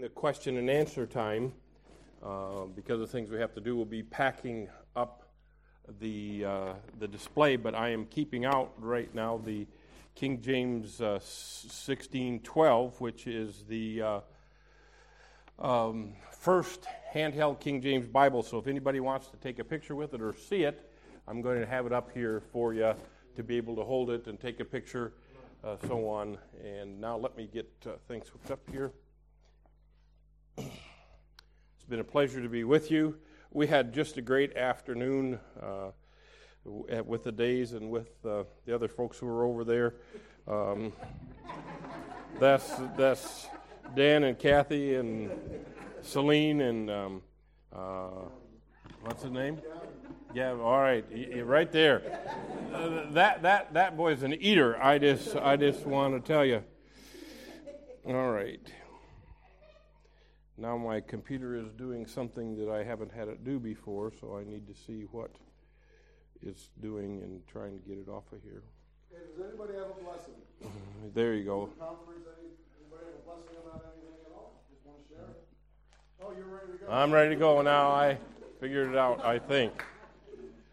the question and answer time. Uh, because of things we have to do, we'll be packing up the uh, the display. But I am keeping out right now the King James uh, 1612, which is the uh, um, first handheld King James Bible. So if anybody wants to take a picture with it or see it, I'm going to have it up here for you to be able to hold it and take a picture, uh, so on. And now let me get uh, things hooked up here. It's been a pleasure to be with you. We had just a great afternoon uh, with the days and with uh, the other folks who were over there. Um, that's that's Dan and Kathy and Celine and um, uh, what's his name? Yeah, all right, right there. That that that boy's an eater. I just I just want to tell you. All right. Now my computer is doing something that I haven't had it do before, so I need to see what it's doing and trying to get it off of here. Hey, does anybody have a blessing? Mm-hmm. There you go. Conference, anybody have a blessing about anything at all? Just want to share it? Oh, you're ready to go? I'm ready to go now. I figured it out, I think.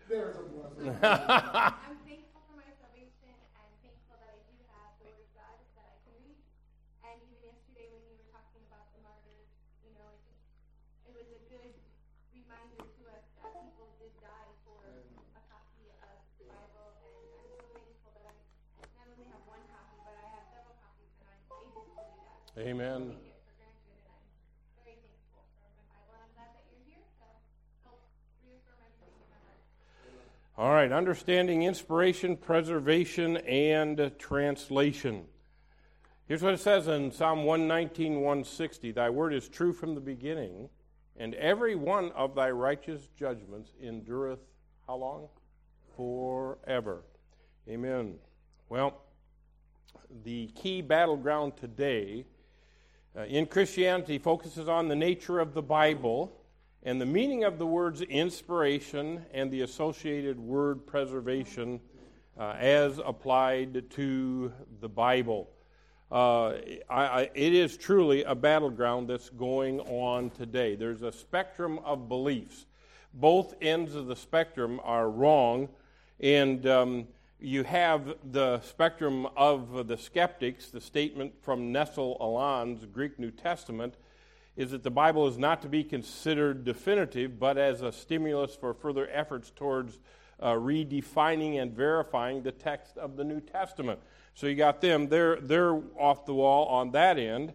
There's a blessing. I'm thankful for my salvation and thankful that I do have the Word of God that I can read. And even yesterday when you were talking about the martyrs, you know, it just it was a good reminder to us that people did die for a copy of the Bible. And I'm so thankful that I not only have one copy, but I have several copies, and I'm able to do that. Amen. Take it for granted, and I'm very thankful for my Bible. And I'm glad that you're here to help reaffirm everything in my heart. All right, understanding inspiration, preservation, and translation. Here's what it says in Psalm 119, 160 Thy word is true from the beginning, and every one of thy righteous judgments endureth how long? Forever. Amen. Well, the key battleground today in Christianity focuses on the nature of the Bible and the meaning of the words inspiration and the associated word preservation uh, as applied to the Bible. Uh, I, I, it is truly a battleground that's going on today. There's a spectrum of beliefs. Both ends of the spectrum are wrong, and um, you have the spectrum of the skeptics, the statement from Nestle Aland's Greek New Testament is that the Bible is not to be considered definitive, but as a stimulus for further efforts towards uh, redefining and verifying the text of the New Testament. So you got them, they're, they're off the wall on that end.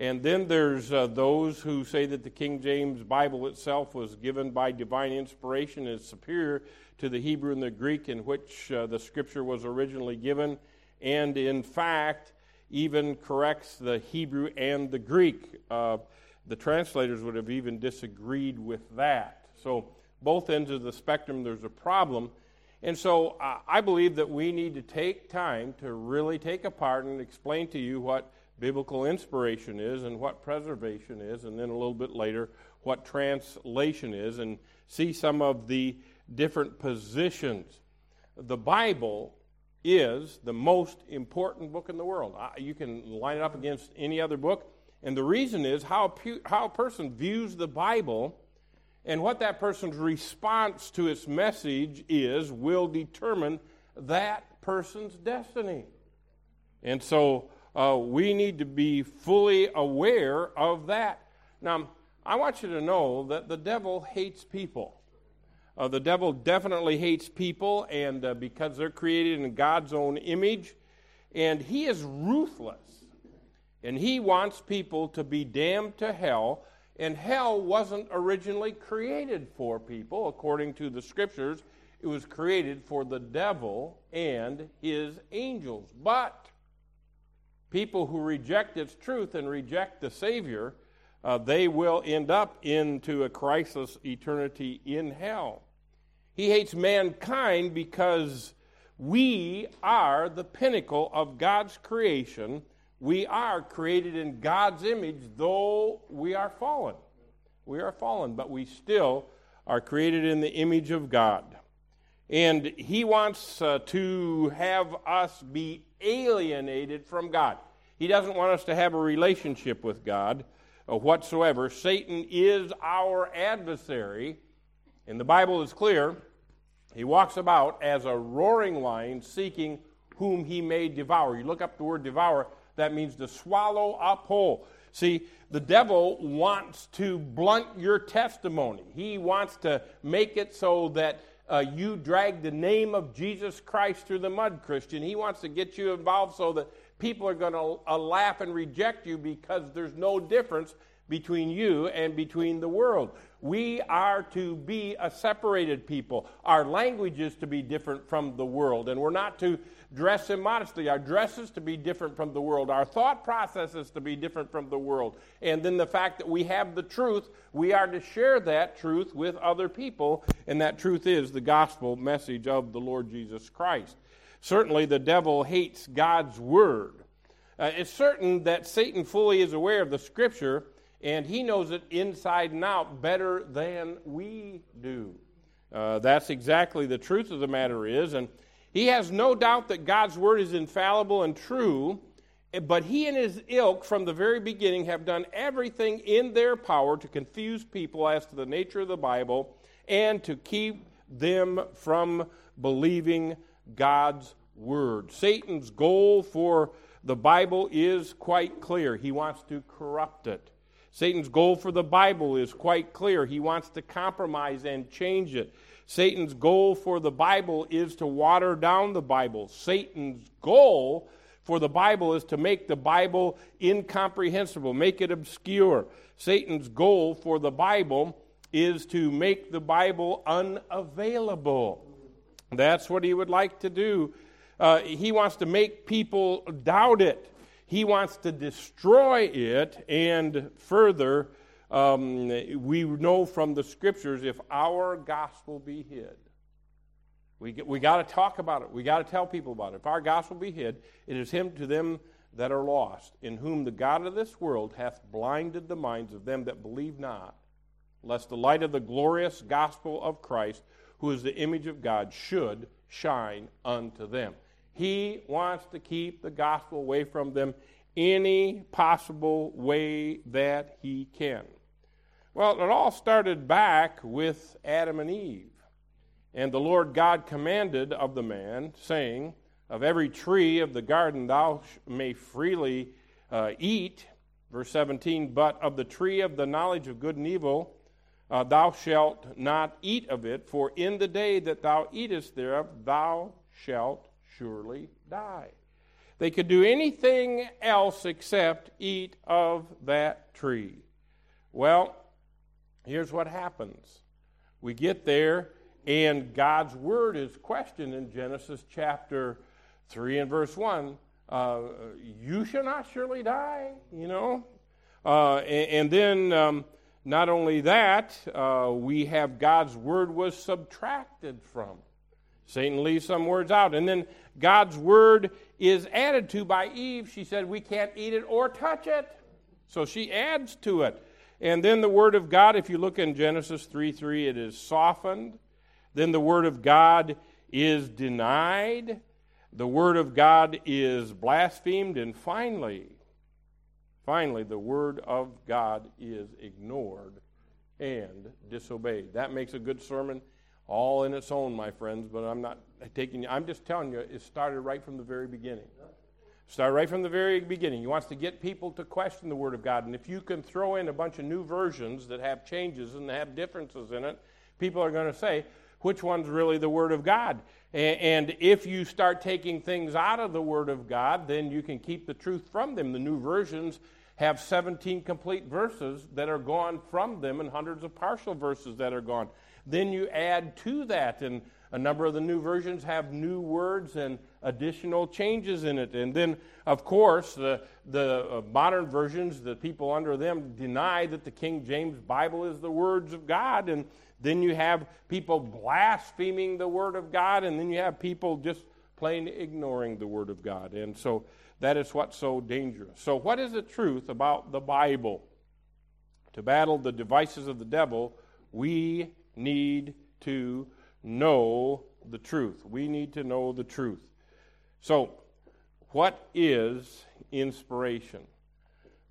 And then there's uh, those who say that the King James Bible itself was given by divine inspiration and is superior to the Hebrew and the Greek in which uh, the scripture was originally given, and in fact, even corrects the Hebrew and the Greek. Uh, the translators would have even disagreed with that. So, both ends of the spectrum, there's a problem. And so, I believe that we need to take time to really take apart and explain to you what biblical inspiration is and what preservation is, and then a little bit later, what translation is, and see some of the different positions. The Bible is the most important book in the world. You can line it up against any other book. And the reason is how a, pu- how a person views the Bible and what that person's response to its message is will determine that person's destiny. And so uh, we need to be fully aware of that. Now, I want you to know that the devil hates people. Uh, the devil definitely hates people, and uh, because they're created in God's own image, and he is ruthless. And he wants people to be damned to hell. And hell wasn't originally created for people, according to the scriptures. It was created for the devil and his angels. But people who reject its truth and reject the Savior, uh, they will end up into a Christless eternity in hell. He hates mankind because we are the pinnacle of God's creation we are created in God's image, though we are fallen. We are fallen, but we still are created in the image of God. And He wants uh, to have us be alienated from God. He doesn't want us to have a relationship with God. uh, whatsoever. Satan is our adversary, and the Bible is clear. He walks about as a roaring lion seeking whom he may devour. You look up the word devour, that means to swallow up whole. See, the devil wants to blunt your testimony. He wants to make it so that uh, you drag the name of Jesus Christ through the mud, Christian. He wants to get you involved so that people are going to uh, laugh and reject you because there's no difference between you and between the world. We are to be a separated people. Our language is to be different from the world, and we're not to dress immodestly. Our dresses to be different from the world. Our thought processes to be different from the world. And then the fact that we have the truth, we are to share that truth with other people, and that truth is the gospel message of the Lord Jesus Christ. Certainly, the devil hates God's word. Uh, it's certain that Satan fully is aware of the scripture, and he knows it inside and out better than we do. Uh, that's exactly the truth of the matter is, and he has no doubt that God's word is infallible and true, but he and his ilk from the very beginning have done everything in their power to confuse people as to the nature of the Bible and to keep them from believing God's word. Satan's goal for the Bible is quite clear. He wants to corrupt it. Satan's goal for the Bible is quite clear. He wants to compromise and change it. Satan's goal for the Bible is to water down the Bible. Satan's goal for the Bible is to make the Bible incomprehensible, make it obscure. Satan's goal for the Bible is to make the Bible unavailable. That's what he would like to do. Uh, he wants to make people doubt it. He wants to destroy it and further um, we know from the scriptures if our gospel be hid, we, we got to talk about it. We got to tell people about it. If our gospel be hid, it is him to them that are lost, in whom the God of this world hath blinded the minds of them that believe not, lest the light of the glorious gospel of Christ, who is the image of God, should shine unto them. He wants to keep the gospel away from them any possible way that he can. Well, it all started back with Adam and Eve. And the Lord God commanded of the man, saying, Of every tree of the garden thou may freely uh, eat. Verse 17, But of the tree of the knowledge of good and evil uh, thou shalt not eat of it, for in the day that thou eatest thereof thou shalt surely die. They could do anything else except eat of that tree. Well, here's what happens we get there, and God's word is questioned in Genesis chapter 3 and verse 1. Uh, you shall not surely die, you know. Uh, and, and, then, um, not only that, uh, we have God's word was subtracted from. Satan leaves some words out. And then God's word is added to by Eve. She said, We can't eat it or touch it. So she adds to it. And then the Word of God, if you look in Genesis 3 3, it is softened. Then the Word of God is denied. The Word of God is blasphemed. And finally, finally, the Word of God is ignored and disobeyed. That makes a good sermon all in its own, my friends, but I'm not taking you, I'm just telling you, it started right from the very beginning. Start right from the very beginning. He wants to get people to question the Word of God. And if you can throw in a bunch of new versions that have changes and have differences in it, people are going to say, which one's really the Word of God? And if you start taking things out of the Word of God, then you can keep the truth from them. The new versions have 17 complete verses that are gone from them and hundreds of partial verses that are gone. Then you add to that, and a number of the new versions have new words and additional changes in it. And then, of course, the, the uh, modern versions, the people under them deny that the King James Bible is the words of God. And then you have people blaspheming the Word of God, and then you have people just plain ignoring the Word of God. And so that is what's so dangerous. So, what is the truth about the Bible? To battle the devices of the devil, we need to know the truth. We need to know the truth. So, what is inspiration?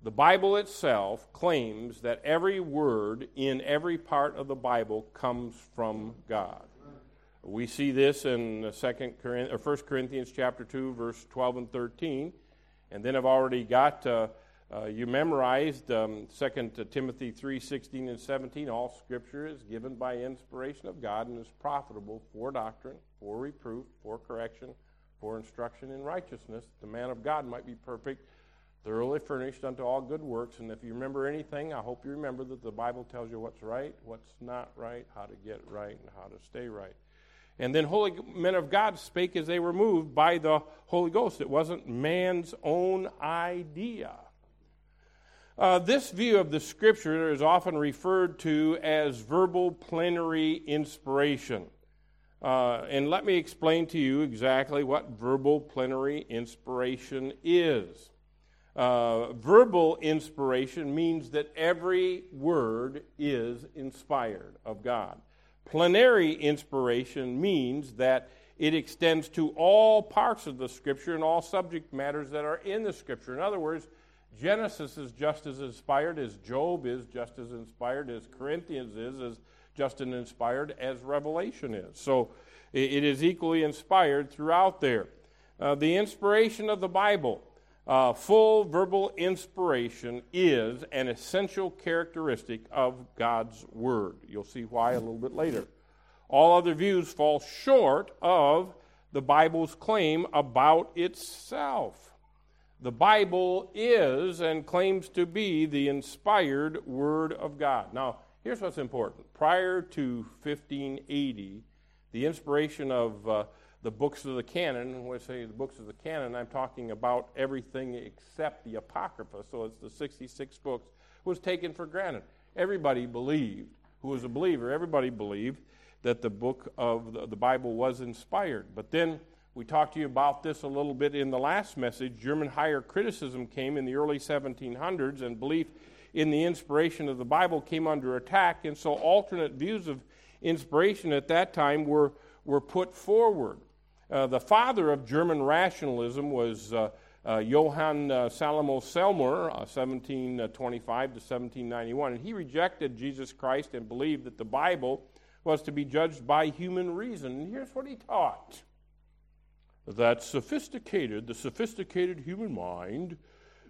The Bible itself claims that every word in every part of the Bible comes from God. We see this in Second or 1 Corinthians chapter 2, verse 12 and 13. And then I've already got, uh, uh, you memorized um, 2 Timothy 3:16 and 17. All scripture is given by inspiration of God and is profitable for doctrine, for reproof, for correction, for instruction in righteousness. The man of God might be perfect thoroughly furnished unto all good works. And if you remember anything, I hope you remember that the Bible tells you what's right, what's not right, how to get right, and how to stay right. And then holy men of God spake as they were moved by the Holy Ghost. It wasn't man's own idea. Uh, this view of the Scripture is often referred to as verbal plenary inspiration. Uh, and let me explain to you exactly what verbal plenary inspiration is. Uh, verbal inspiration means that every word is inspired of God. Plenary inspiration means that it extends to all parts of the Scripture and all subject matters that are in the Scripture. In other words, Genesis is just as inspired as Job is, just as inspired as Corinthians is, as just as inspired as Revelation is. So it is equally inspired throughout there. Uh, the inspiration of the Bible uh, full verbal inspiration is an essential characteristic of God's Word. You'll see why a little bit later. All other views fall short of the Bible's claim about itself. The Bible is and claims to be the inspired Word of God. Now, here's what's important. Prior to 1580, the inspiration of uh, the books of the canon. When I say the books of the canon, I'm talking about everything except the Apocrypha. So it's the 66 books was taken for granted. Everybody believed, who was a believer, everybody believed that the book of the, the Bible was inspired. But then we talked to you about this a little bit in the last message. German higher criticism came in the early 1700s, and belief in the inspiration of the Bible came under attack. And so alternate views of inspiration at that time were, were put forward. Uh, the father of German rationalism was uh, uh, Johann uh, Salomo Semler, 1725 uh, to 1791, and he rejected Jesus Christ and believed that the Bible was to be judged by human reason. And here's what he taught that sophisticated, the sophisticated human mind,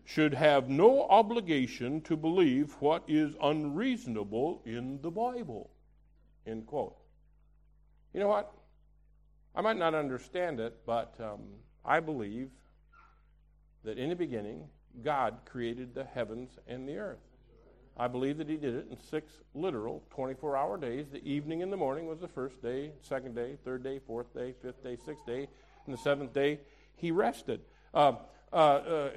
should have no obligation to believe what is unreasonable in the Bible. End quote. You know what? I might not understand it, but um, I believe that in the beginning, God created the heavens and the earth. I believe that He did it in six literal 24 hour days. The evening and the morning was the first day, second day, third day, fourth day, fifth day, sixth day, and the seventh day He rested. Uh, uh, uh,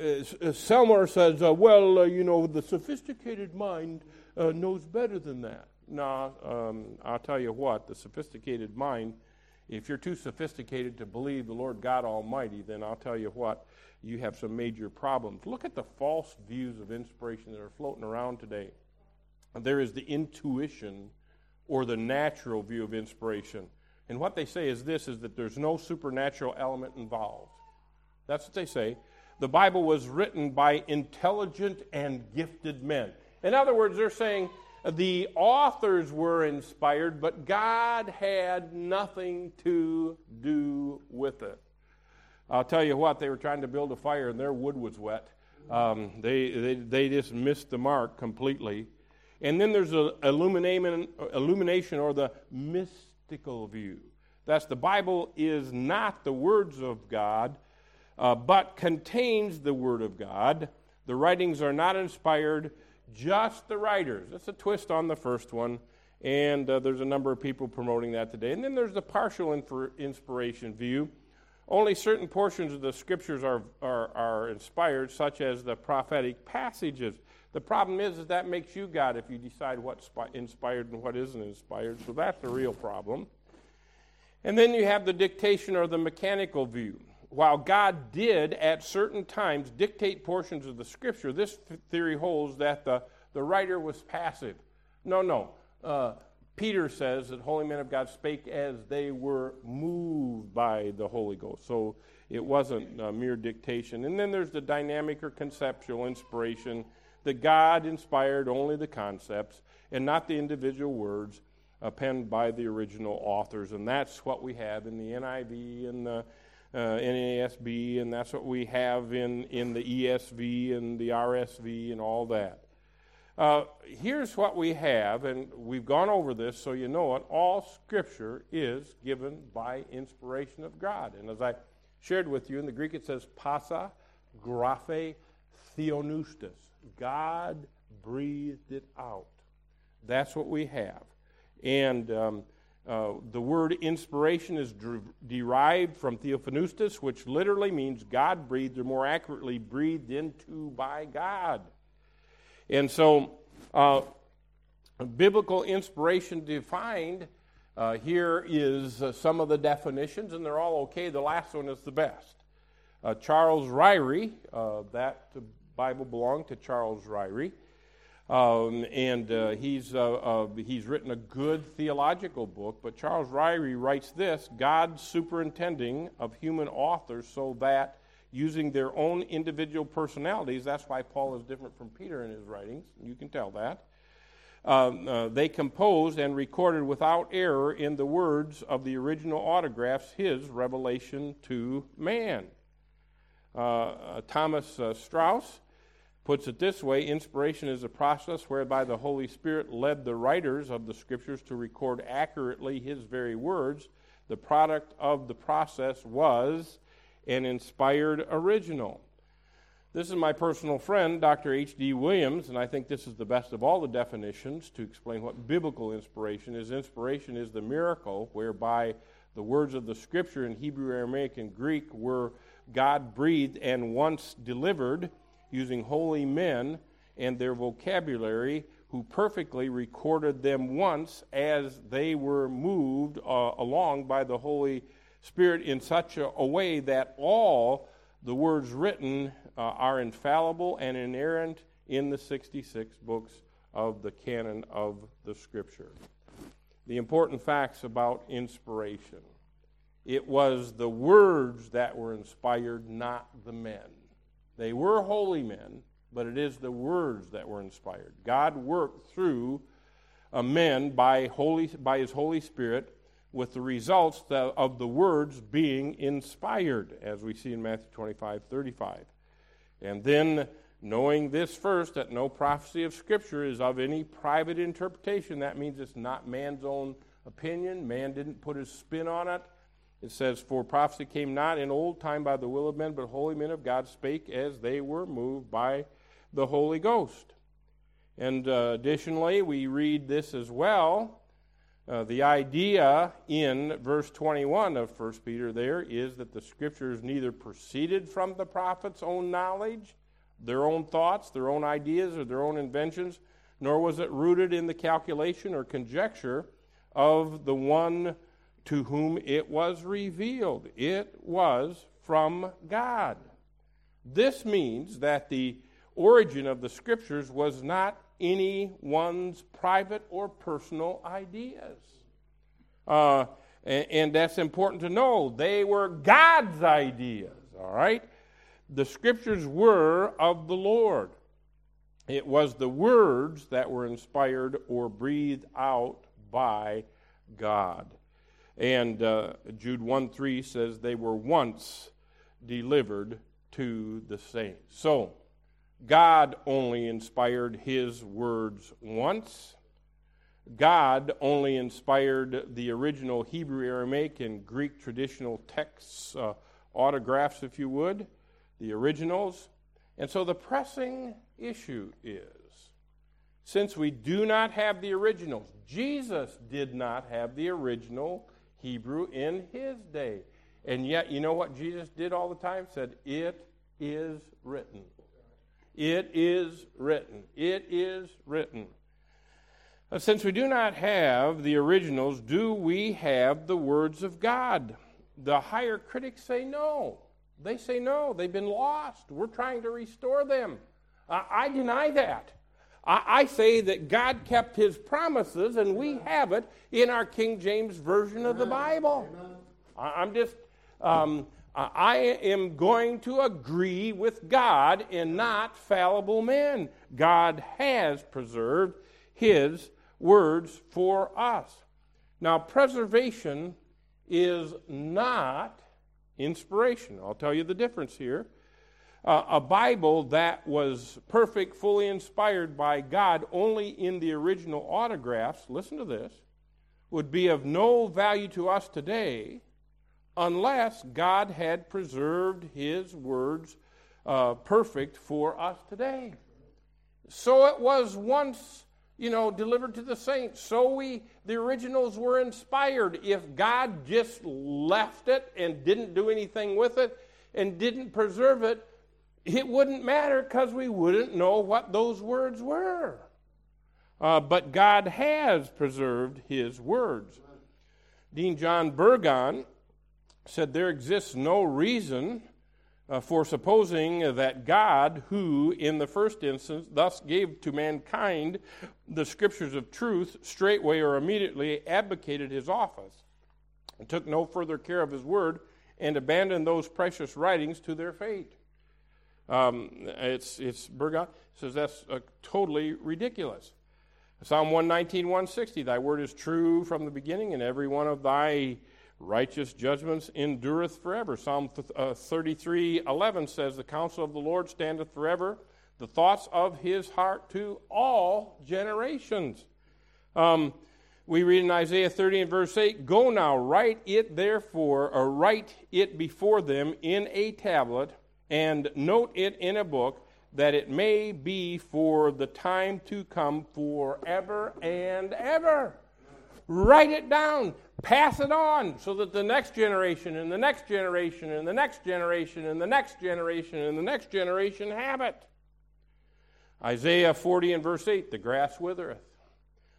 Semler says, uh, well, uh, you know, the sophisticated mind uh, knows better than that. No, um, I'll tell you what, the sophisticated mind if you're too sophisticated to believe the Lord God Almighty, then I'll tell you what, you have some major problems. Look at the false views of inspiration that are floating around today. There is the intuition or the natural view of inspiration. And what they say is this is that there's no supernatural element involved. That's what they say. The Bible was written by intelligent and gifted men. In other words, they're saying the authors were inspired, but God had nothing to do with it. I'll tell you what, they were trying to build a fire and their wood was wet. Um, they, they, they just missed the mark completely. And then there's illumination, or the mystical view. That's the Bible is not the words of God, uh, but contains the Word of God. The writings are not inspired, just the writers. That's a twist on the first one, and uh, there's a number of people promoting that today. And then there's the partial inspiration view. Only certain portions of the scriptures are, are, are inspired, such as the prophetic passages. The problem is, is that makes you God if you decide what's inspired and what isn't inspired. So that's the real problem. And then you have the dictation or the mechanical view while God did at certain times dictate portions of the scripture, this theory holds that the, the writer was passive. No, no. Uh, Peter says that holy men of God spake as they were moved by the Holy Ghost. So it wasn't mere dictation. And then there's the dynamic or conceptual inspiration. That God inspired only the concepts and not the individual words uh, penned by the original authors. And that's what we have in the NIV and the uh, NASB, and that's what we have in, in the ESV and the RSV and all that. Uh, here's what we have, and we've gone over this so you know it. All Scripture is given by inspiration of God. And as I shared with you, in the Greek it says pasa, graphe, theopneustos. God breathed it out. That's what we have. And um, uh, the word inspiration is der- derived from theopneustos, which literally means God breathed, or more accurately, breathed into by God. And so, uh, biblical inspiration defined uh, here is uh, some of the definitions, and they're all okay. The last one is the best. Uh, Charles Ryrie, uh, that Bible belonged to Charles Ryrie. Um, and uh, he's, uh, uh, he's written a good theological book, but Charles Ryrie writes this God superintending of human authors so that using their own individual personalities. That's why Paul is different from Peter in his writings. You can tell that. Um, uh, they composed and recorded without error in the words of the original autographs his revelation to man. Uh, uh Thomas uh, Strauss puts it this way inspiration is a process whereby the Holy Spirit led the writers of the Scriptures to record accurately his very words. The product of the process was an inspired original. This is my personal friend, Dr. H.D. Williams, and I think this is the best of all the definitions to explain what biblical inspiration is. Inspiration is the miracle whereby the words of the Scripture in Hebrew, Aramaic, and Greek were God breathed and once delivered using holy men and their vocabulary who perfectly recorded them once as they were moved uh, along by the Holy Spirit in such a, a way that all the words written uh, are infallible and inerrant in the 66 books of the canon of the Scripture. The important facts about inspiration it was the words that were inspired, not the men. They were holy men, but it is the words that were inspired. God worked through uh, men by, holy, by his Holy Spirit with the results of the words being inspired, as we see in Matthew 25 35. And then, knowing this first, that no prophecy of Scripture is of any private interpretation, that means it's not man's own opinion. Man didn't put his spin on it. It says, For prophecy came not in old time by the will of men, but holy men of God spake as they were moved by the Holy Ghost. And uh, additionally, we read this as well uh, the idea in verse 21 of 1 Peter there is that the scriptures neither proceeded from the prophet's own knowledge, their own thoughts, their own ideas, or their own inventions, nor was it rooted in the calculation or conjecture of the one to whom it was revealed. It was from God. This means that the origin of the scriptures was not anyone's private or personal ideas. Uh, and, and that's important to know. They were God's ideas, all right? The scriptures were of the Lord. It was the words that were inspired or breathed out by God. And uh, Jude 1 3 says they were once delivered to the saints. So, God only inspired his words once. God only inspired the original Hebrew, Aramaic, and Greek traditional texts, uh, autographs, if you would, the originals. And so the pressing issue is since we do not have the originals, Jesus did not have the original Hebrew in his day. And yet, you know what Jesus did all the time? Said, It is written. It is written. It is written. Since we do not have the originals, do we have the words of God? The higher critics say no. They say no, they've been lost. We're trying to restore them. I, deny that. I, I, say that God kept his promises, and we have it in our King James Version of the Bible. I, am just um, I am going to agree with God and not fallible men. God has preserved His words for us. Now, preservation is not inspiration. I'll tell you the difference here. Uh, a Bible that was perfect, fully inspired by God only in the original autographs, listen to this, would be of no value to us today unless God had preserved His words uh, perfect for us today. So it was once, you know, delivered to the saints. So we, the originals were inspired. If God just left it and didn't do anything with it and didn't preserve it, it wouldn't matter because we wouldn't know what those words were. Uh, but God has preserved His words. Dean John Burgon said there exists no reason uh, for supposing that God, who in the first instance thus gave to mankind the scriptures of truth, straightway or immediately abdicated his office, and took no further care of his word, and abandoned those precious writings to their fate. Um, it's, it's Burgon says that's uh, totally ridiculous. Psalm 119, 160, Thy word is true from the beginning, and every one of thy righteous judgments endureth forever. Psalm uh, 33 11 says, The counsel of the Lord standeth forever, the thoughts of his heart to all generations. Um, we read in Isaiah 30 and verse 8 Go now, write it therefore, or write it before them in a tablet, and note it in a book, that it may be for the time to come forever and ever. Write it down, pass it on, so that the next generation and the next generation and the next generation and the next generation and the next generation have it. Isaiah 40 and verse 8 The grass withereth,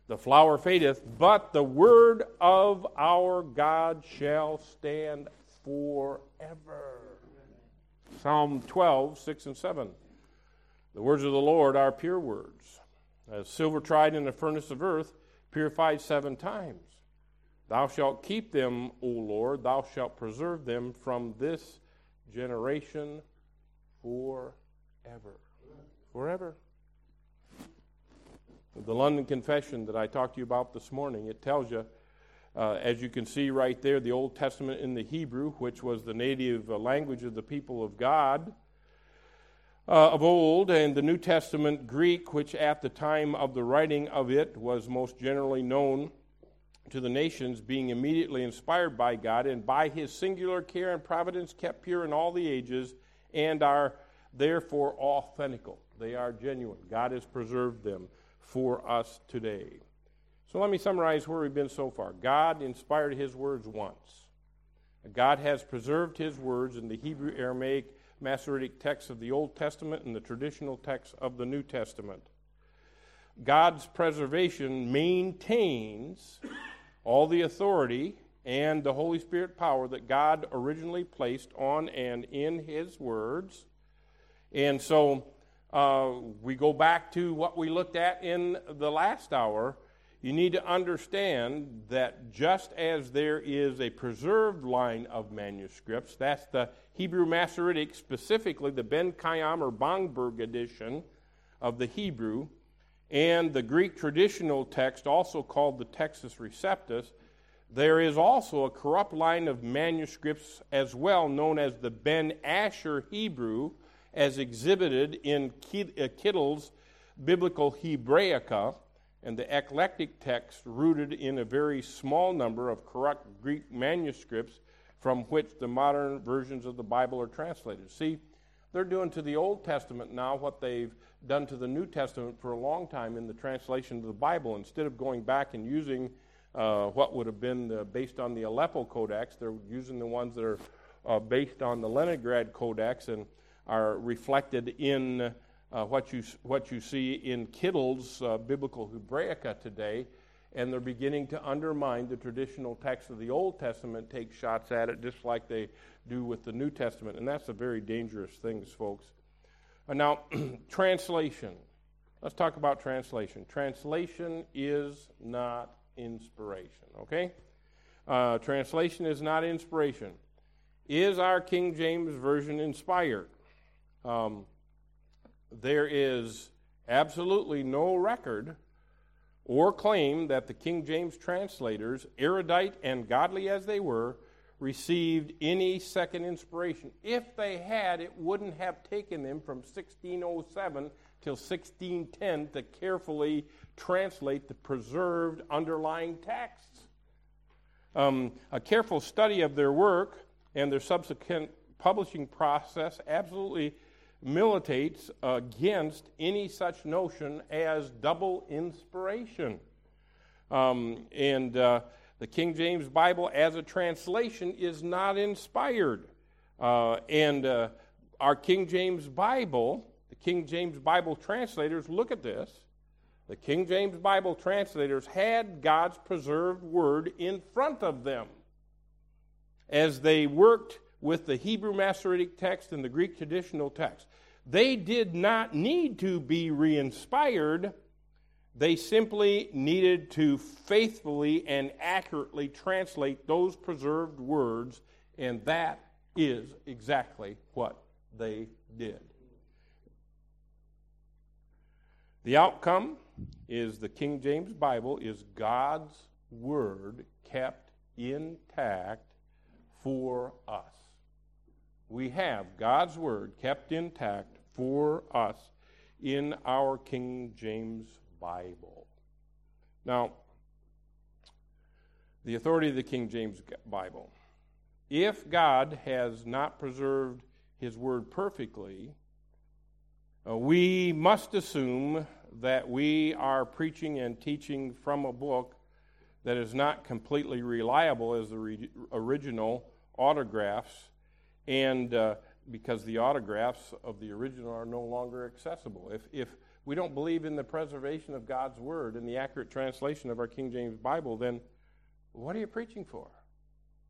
the flower fadeth, but the word of our God shall stand forever. Psalm 12, 6 and 7. The words of the Lord are pure words, as silver tried in the furnace of earth purified seven times. Thou shalt keep them, O Lord, thou shalt preserve them from this generation forever. Forever. The London Confession that I talked to you about this morning, it tells you, uh, as you can see right there, the Old Testament in the Hebrew, which was the native uh, language of the people of God uh, of old, and the New Testament Greek, which at the time of the writing of it was most generally known to the nations, being immediately inspired by God and by his singular care and providence kept pure in all the ages, and are therefore authentical. They are genuine. God has preserved them for us today. So let me summarize where we've been so far. God inspired his words once. God has preserved his words in the Hebrew, Aramaic, Masoretic texts of the Old Testament and the traditional texts of the New Testament. God's preservation maintains all the authority and the Holy Spirit power that God originally placed on and in His words. And so uh, we go back to what we looked at in the last hour you need to understand that just as there is a preserved line of manuscripts, that's the Hebrew Masoretic, specifically the Ben Chayyim or Bamberg edition of the Hebrew, and the Greek traditional text, also called the Textus Receptus, there is also a corrupt line of manuscripts as well, known as the Ben Asher Hebrew, as exhibited in uh, Kittel's Biblical Hebraica and the eclectic text rooted in a very small number of correct Greek manuscripts from which the modern versions of the Bible are translated. See, they're doing to the Old Testament now what they've done to the New Testament for a long time in the translation of the Bible. Instead of going back and using uh, what would have been the, based on the Aleppo Codex, they're using the ones that are uh, based on the Leningrad Codex and are reflected in uh, what, you, what you see in Kittel's uh, Biblical Hebraica today, and they're beginning to undermine the traditional text of the Old Testament, take shots at it just like they do with the New Testament. And that's a very dangerous thing, folks. Uh, now, translation. Let's talk about translation. Translation is not inspiration, okay? Uh, translation is not inspiration. Is our King James Version inspired? Um, there is absolutely no record or claim that the King James translators, erudite and godly as they were, received any second inspiration. If they had, it wouldn't have taken them from 1607 till 1610 to carefully translate the preserved underlying texts. Um, a careful study of their work and their subsequent publishing process absolutely militates against any such notion as double inspiration. Um, and uh, the King James Bible, as a translation, is not inspired. Uh, and uh, our King James Bible, the King James Bible translators, look at this. The King James Bible translators had God's preserved word in front of them as they worked with the Hebrew Masoretic text and the Greek traditional text. They did not need to be re inspired, they simply needed to faithfully and accurately translate those preserved words, and that is exactly what they did. The outcome is the King James Bible is God's Word kept intact for us. We have God's Word kept intact for us in our King James Bible. Now, the authority of the King James Bible. If God has not preserved his word perfectly, uh, we must assume that we are preaching and teaching from a book that is not completely reliable as the re- original autographs, and uh, because the autographs of the original are no longer accessible. If, if we don't believe in the preservation of God's Word and the accurate translation of our King James Bible, then what are you preaching for?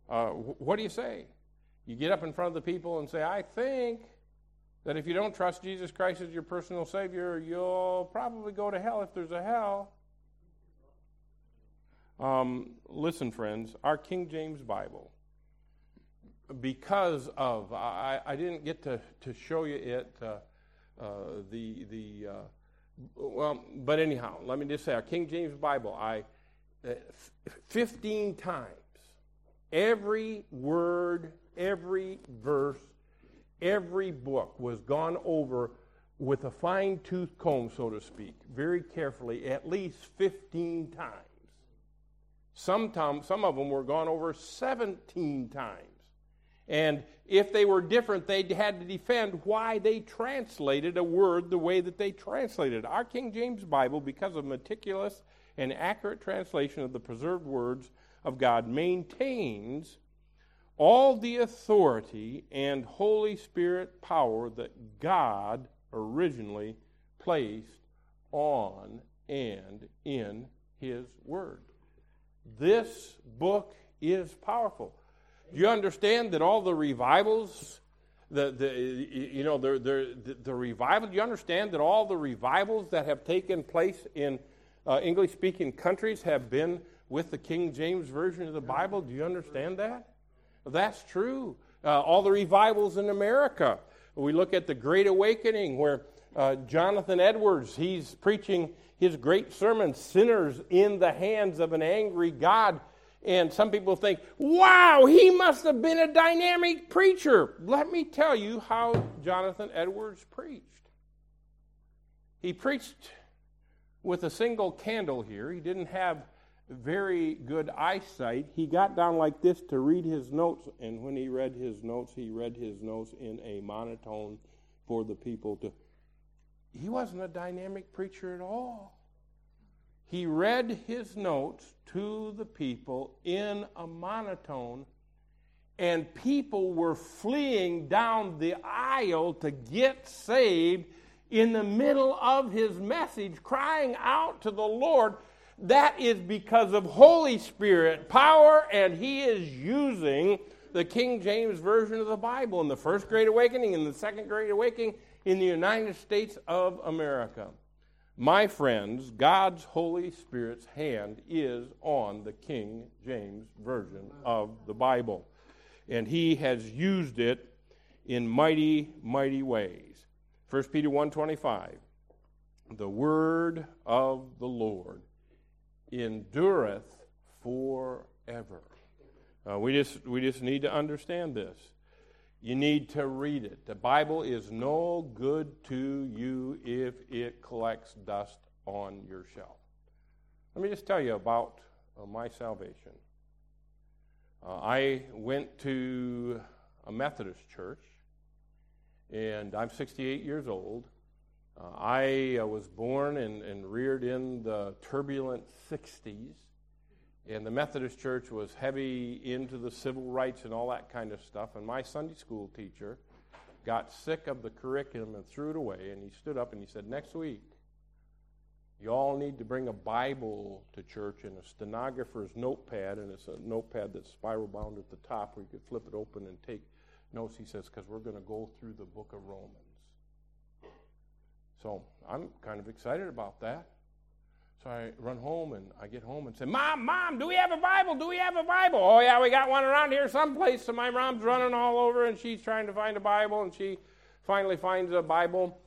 Uh, what do you say? You get up in front of the people and say, I think that if you don't trust Jesus Christ as your personal Savior, you'll probably go to hell if there's a hell. Um, listen, friends, our King James Bible, because of, I, I didn't get to, to show you it, uh, uh, the, the uh, well, but anyhow, let me just say, our King James Bible, I, uh, 15 times, every word, every verse, every book was gone over with a fine tooth comb, so to speak, very carefully, at least 15 times. Sometimes, some of them were gone over 17 times. And if they were different, they had to defend why they translated a word the way that they translated. Our King James Bible, because of meticulous and accurate translation of the preserved words of God, maintains all the authority and Holy Spirit power that God originally placed on and in His Word. This book is powerful. Do you understand that all the revivals, the, the, you know, the, the, the revival, do you understand that all the revivals that have taken place in uh, English speaking countries have been with the King James Version of the Bible? Do you understand that? That's true. Uh, all the revivals in America. We look at the Great Awakening where uh, Jonathan Edwards, he's preaching his great sermon, Sinners in the Hands of an Angry God and some people think, wow, he must have been a dynamic preacher. Let me tell you how Jonathan Edwards preached. He preached with a single candle here. He didn't have very good eyesight. He got down like this to read his notes, and when he read his notes, he read his notes in a monotone for the people to. He wasn't a dynamic preacher at all he read his notes to the people in a monotone, and people were fleeing down the aisle to get saved in the middle of his message, crying out to the Lord. That is because of Holy Spirit power, and he is using the King James Version of the Bible in the First Great Awakening and the Second Great Awakening in the United States of America. My friends, God's Holy Spirit's hand is on the King James Version of the Bible. and he has used it in mighty, mighty ways. 1 Peter 1.25, the word of the Lord endureth forever. Uh, we, just, we just need to understand this. You need to read it. The Bible is no good to you if it collects dust on your shelf. Let me just tell you about uh, my salvation. Uh, I went to a Methodist church, and I'm 68 years old. Uh, I uh, was born and, and reared in the turbulent 60s, and the Methodist church was heavy into the civil rights and all that kind of stuff. And my Sunday school teacher got sick of the curriculum and threw it away, and he stood up and he said, Next week, you all need to bring a Bible to church and a stenographer's notepad, and it's a notepad that's spiral bound at the top where you could flip it open and take notes. He says, because we're going to go through the book of Romans. So I'm kind of excited about that. So I run home and I get home and say, Mom, Mom, do we have a Bible? Do we have a Bible? Oh, yeah, we got one around here someplace. So my mom's running all over and she's trying to find a Bible and she finally finds a Bible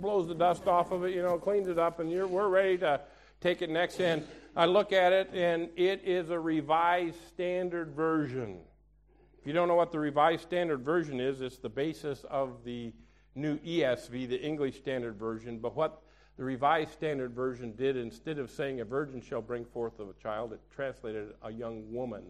blows the dust off of it, you know, cleans it up, and we're ready to take it next. And I look at it, and it is a revised standard version. If you don't know what the revised standard version is, it's the basis of the new ESV, the English Standard Version. But what the revised standard version did, instead of saying a virgin shall bring forth a child, it translated a young woman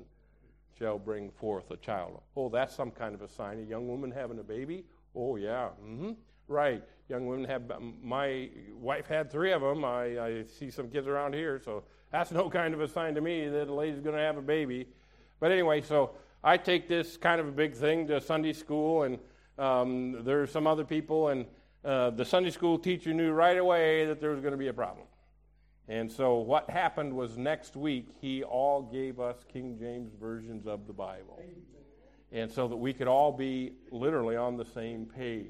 shall bring forth a child. Oh, that's some kind of a sign. A young woman having a baby? Oh, yeah. Mm-hmm. Right young women have. My wife had three of them. I, I see some kids around here, so that's no kind of a sign to me that a lady's going to have a baby. But anyway, so I take this kind of a big thing to Sunday school, and um, there are some other people, and uh, the Sunday school teacher knew right away that there was going to be a problem. And so what happened was next week he all gave us King James versions of the Bible. And so that we could all be literally on the same page.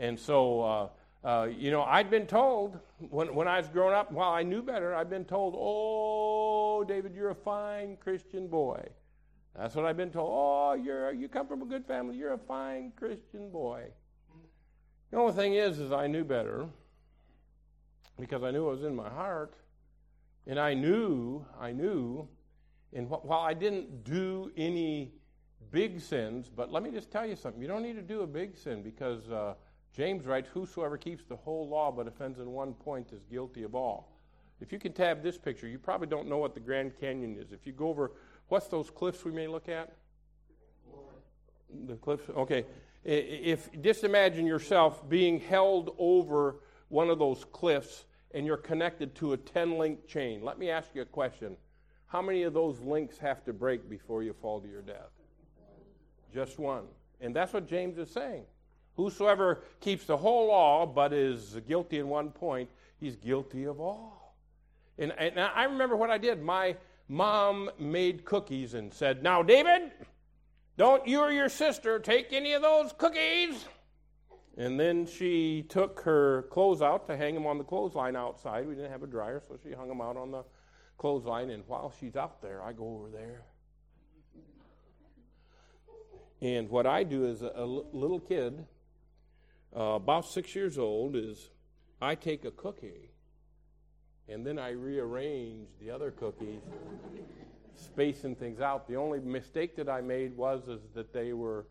And so, uh, uh, you know, I'd been told when, when I was growing up, while I knew better, I'd been told, oh, David, you're a fine Christian boy. That's what I've been told. Oh, you're, you come from a good family. You're a fine Christian boy. The only thing is, is I knew better because I knew it was in my heart. And I knew, I knew, and wh- while I didn't do any big sins, but let me just tell you something. You don't need to do a big sin because uh, James writes, Whosoever keeps the whole law but offends in one point is guilty of all. If you can tab this picture, you probably don't know what the Grand Canyon is. If you go over, what's those cliffs we may look at? The cliffs, okay. If just imagine yourself being held over one of those cliffs and you're connected to a 10 link chain. Let me ask you a question. How many of those links have to break before you fall to your death? Just one. And that's what James is saying. Whosoever keeps the whole law but is guilty in one point, he's guilty of all. And, and I remember what I did. My mom made cookies and said, Now, David, don't you or your sister take any of those cookies. And then she took her clothes out to hang them on the clothesline outside. We didn't have a dryer, so she hung them out on the clothesline. And while she's out there, I go over there. And what I do as a, a little kid, uh, about six years old, is I take a cookie and then I rearrange the other cookies, spacing things out. The only mistake that I made was is that they were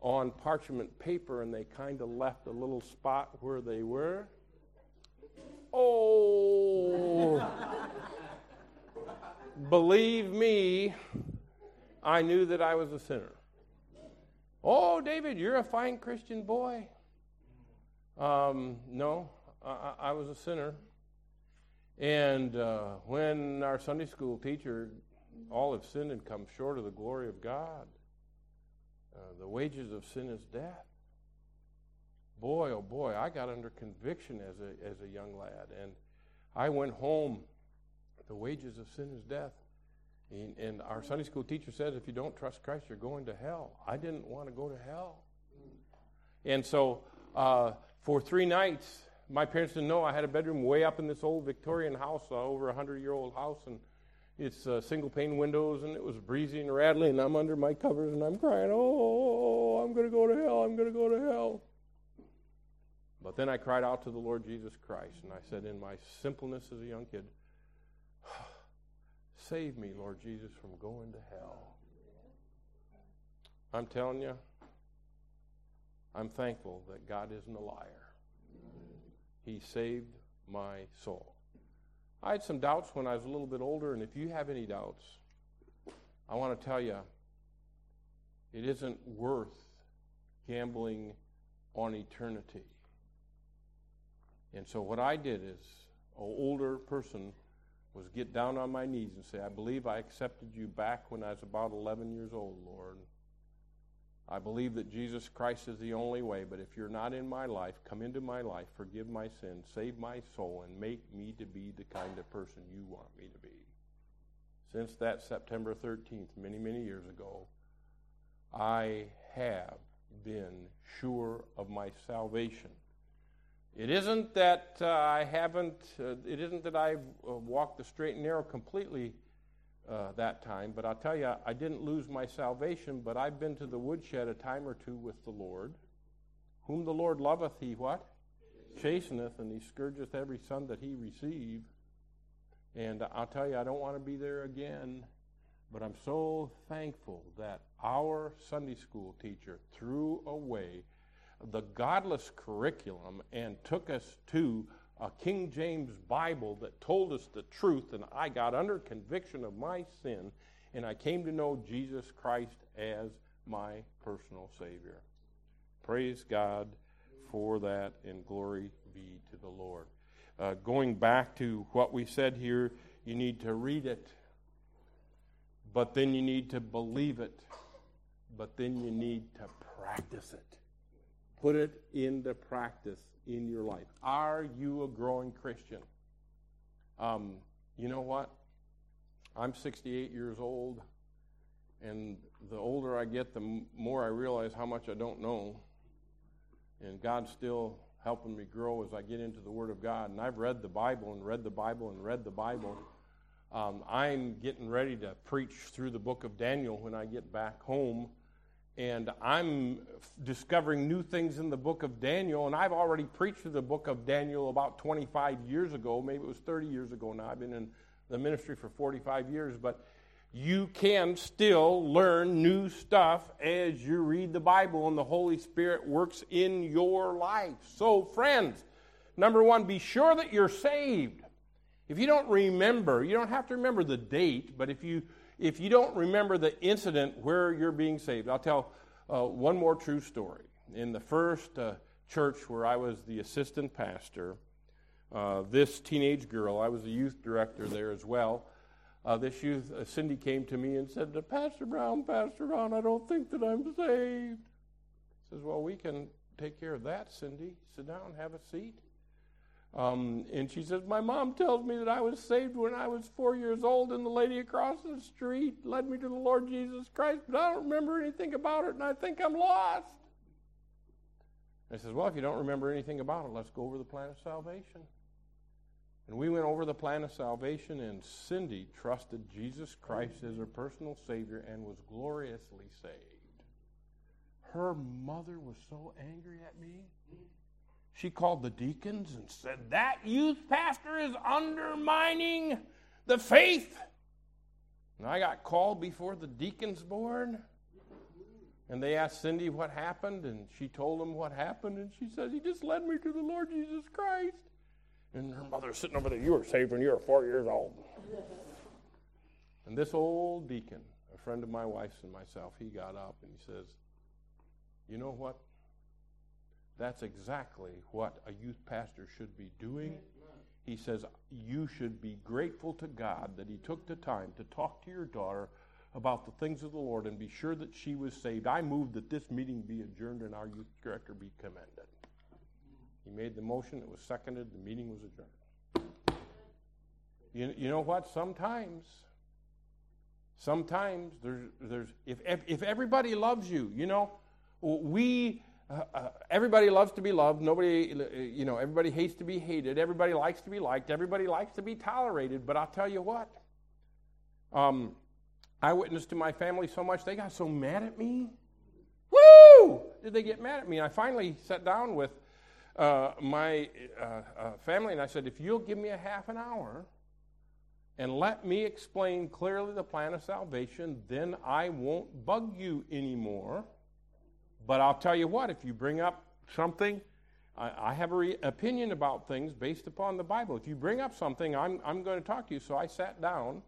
on parchment paper and they kind of left a little spot where they were. Oh, believe me, I knew that I was a sinner. Oh, David, you're a fine Christian boy. Um, no, I, I, was a sinner. And uh, when our Sunday school teacher, all have sinned and come short of the glory of God, uh, the wages of sin is death. Boy, oh boy, I got under conviction as a, as a young lad. And I went home. The wages of sin is death. And, and our Sunday school teacher says if you don't trust Christ, you're going to hell. I didn't want to go to hell. And so uh, for three nights. My parents didn't know I had a bedroom way up in this old Victorian house, uh, over a hundred year old house, and it's uh, single pane windows, and it was breezy and rattling, and I'm under my covers, and I'm crying, oh, I'm going to go to hell, I'm going to go to hell. But then I cried out to the Lord Jesus Christ, and I said, in my simpleness as a young kid, save me, Lord Jesus, from going to hell. I'm telling you, I'm thankful that God isn't a liar. He saved my soul. I had some doubts when I was a little bit older, and if you have any doubts, I want to tell you it isn't worth gambling on eternity. And so, what I did as an older person was get down on my knees and say, I believe I accepted you back when I was about 11 years old, Lord. I believe that Jesus Christ is the only way, but if you're not in my life, come into my life, forgive my sins, save my soul, and make me to be the kind of person you want me to be. Since that September 13th, many, many years ago, I have been sure of my salvation. It isn't that uh, I haven't, uh, it isn't that I've uh, walked the straight and narrow completely uh, that time. But I'll tell you, I didn't lose my salvation, but I've been to the woodshed a time or two with the Lord. Whom the Lord loveth, he what? Chasteneth, and he scourgeth every son that he receive. And I'll tell you, I don't want to be there again. But I'm so thankful that our Sunday school teacher threw away the godless curriculum and took us to a King James Bible that told us the truth, and I got under conviction of my sin, and I came to know Jesus Christ as my personal Savior. Praise God for that, and glory be to the Lord. Uh, going back to what we said here, you need to read it, but then you need to believe it, but then you need to practice it. Put it into practice in your life? Are you a growing Christian? Um, you know what? I'm 68 years old, and the older I get, the more I realize how much I don't know. And God's still helping me grow as I get into the Word of God. And I've read the Bible and read the Bible and read the Bible. Um, I'm getting ready to preach through the book of Daniel when I get back home and I'm discovering new things in the book of Daniel. And I've already preached the book of Daniel about 25 years ago. Maybe it was 30 years ago now. I've been in the ministry for 45 years. But you can still learn new stuff as you read the Bible, and the Holy Spirit works in your life. So, friends, number one, be sure that you're saved. If you don't remember, you don't have to remember the date, but if you if you don't remember the incident where you're being saved, I'll tell uh, one more true story. In the first uh, church where I was the assistant pastor, uh, this teenage girl, I was the youth director there as well. Uh, this youth, uh, Cindy, came to me and said, Pastor Brown, Pastor Brown, I don't think that I'm saved. I says, Well, we can take care of that, Cindy. Sit down, have a seat. Um, and she says, My mom tells me that I was saved when I was four years old, and the lady across the street led me to the Lord Jesus Christ, but I don't remember anything about it, and I think I'm lost. I says, Well, if you don't remember anything about it, let's go over the plan of salvation. And we went over the plan of salvation, and Cindy trusted Jesus Christ as her personal Savior and was gloriously saved. Her mother was so angry at me she called the deacons and said, That youth pastor is undermining the faith. And I got called before the deacons board. And they asked Cindy what happened, and she told them what happened, and she said, He just led me to the Lord Jesus Christ. And her mother's sitting over there, You were saved when you were four years old. and this old deacon, a friend of my wife's and myself, he got up and he says, You know what? That's exactly what a youth pastor should be doing. He says, You should be grateful to God that He took the time to talk to your daughter about the things of the Lord and be sure that she was saved. I move that this meeting be adjourned and our youth director be commended. He made the motion, it was seconded, the meeting was adjourned. You, you know what? Sometimes, sometimes there's, there's if, if everybody loves you, you know, we uh, uh, everybody loves to be loved. Nobody, uh, you know, everybody hates to be hated. Everybody likes to be liked. Everybody likes to be tolerated. But I'll tell you what, Um, I witnessed to my family so much, they got so mad at me. Woo! Did they get mad at me? I finally sat down with uh, my uh, uh, family and I said, if you'll give me a half an hour and let me explain clearly the plan of salvation, then I won't bug you anymore. But I'll tell you what, if you bring up something, I, I have an opinion about things based upon the Bible. If you bring up something, I'm, I'm going to talk to you. So I sat down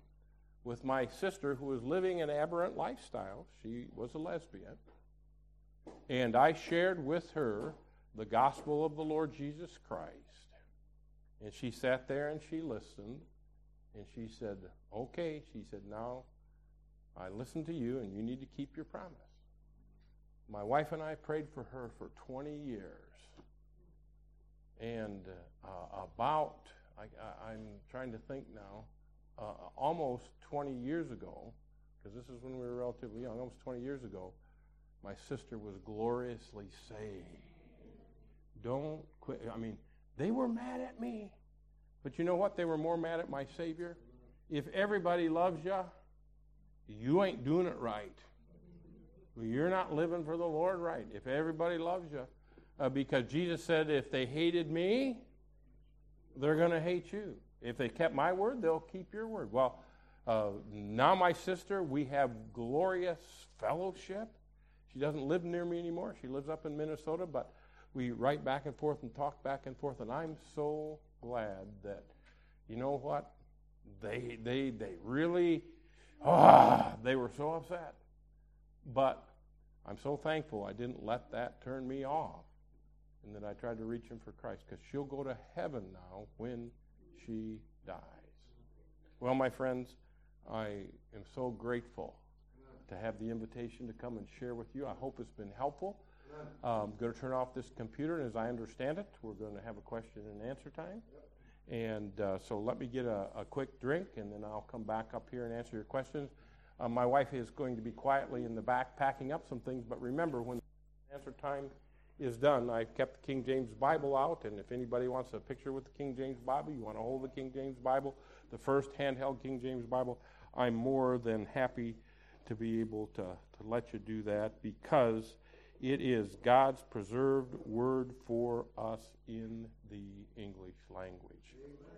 with my sister who was living an aberrant lifestyle. She was a lesbian. And I shared with her the gospel of the Lord Jesus Christ. And she sat there and she listened. And she said, Okay. She said, Now I listened to you and you need to keep your promise. My wife and I prayed for her for 20 years. And uh, about, I, am trying to think now, uh, almost 20 years ago, because this is when we were relatively young, almost 20 years ago, my sister was gloriously saved. Don't quit. I mean, they were mad at me. But you know what? They were more mad at my Savior. If everybody loves you, you ain't doing it right. You're not living for the Lord right. If everybody loves you, uh, because Jesus said, if they hated me, they're going to hate you. If they kept my word, they'll keep your word. Well, uh, now my sister, we have glorious fellowship. She doesn't live near me anymore. She lives up in Minnesota, but we write back and forth and talk back and forth. And I'm so glad that, you know what? They, they, they really, ah, they were so upset. But I'm so thankful I didn't let that turn me off and that I tried to reach him for Christ because she'll go to heaven now when she dies. Well, my friends, I am so grateful to have the invitation to come and share with you. I hope it's been helpful. I'm going to turn off this computer, and as I understand it, we're going to have a question and answer time. And uh, so let me get a, a, quick drink, and then I'll come back up here and answer your questions. Uh, my wife is going to be quietly in the back packing up some things, but remember, when answer time is done, I've kept the King James Bible out, and if anybody wants a picture with the King James Bible, you want to hold the King James Bible, the first handheld King James Bible, I'm more than happy to be able to, to let you do that because it is God's preserved word for us in the English language. Amen.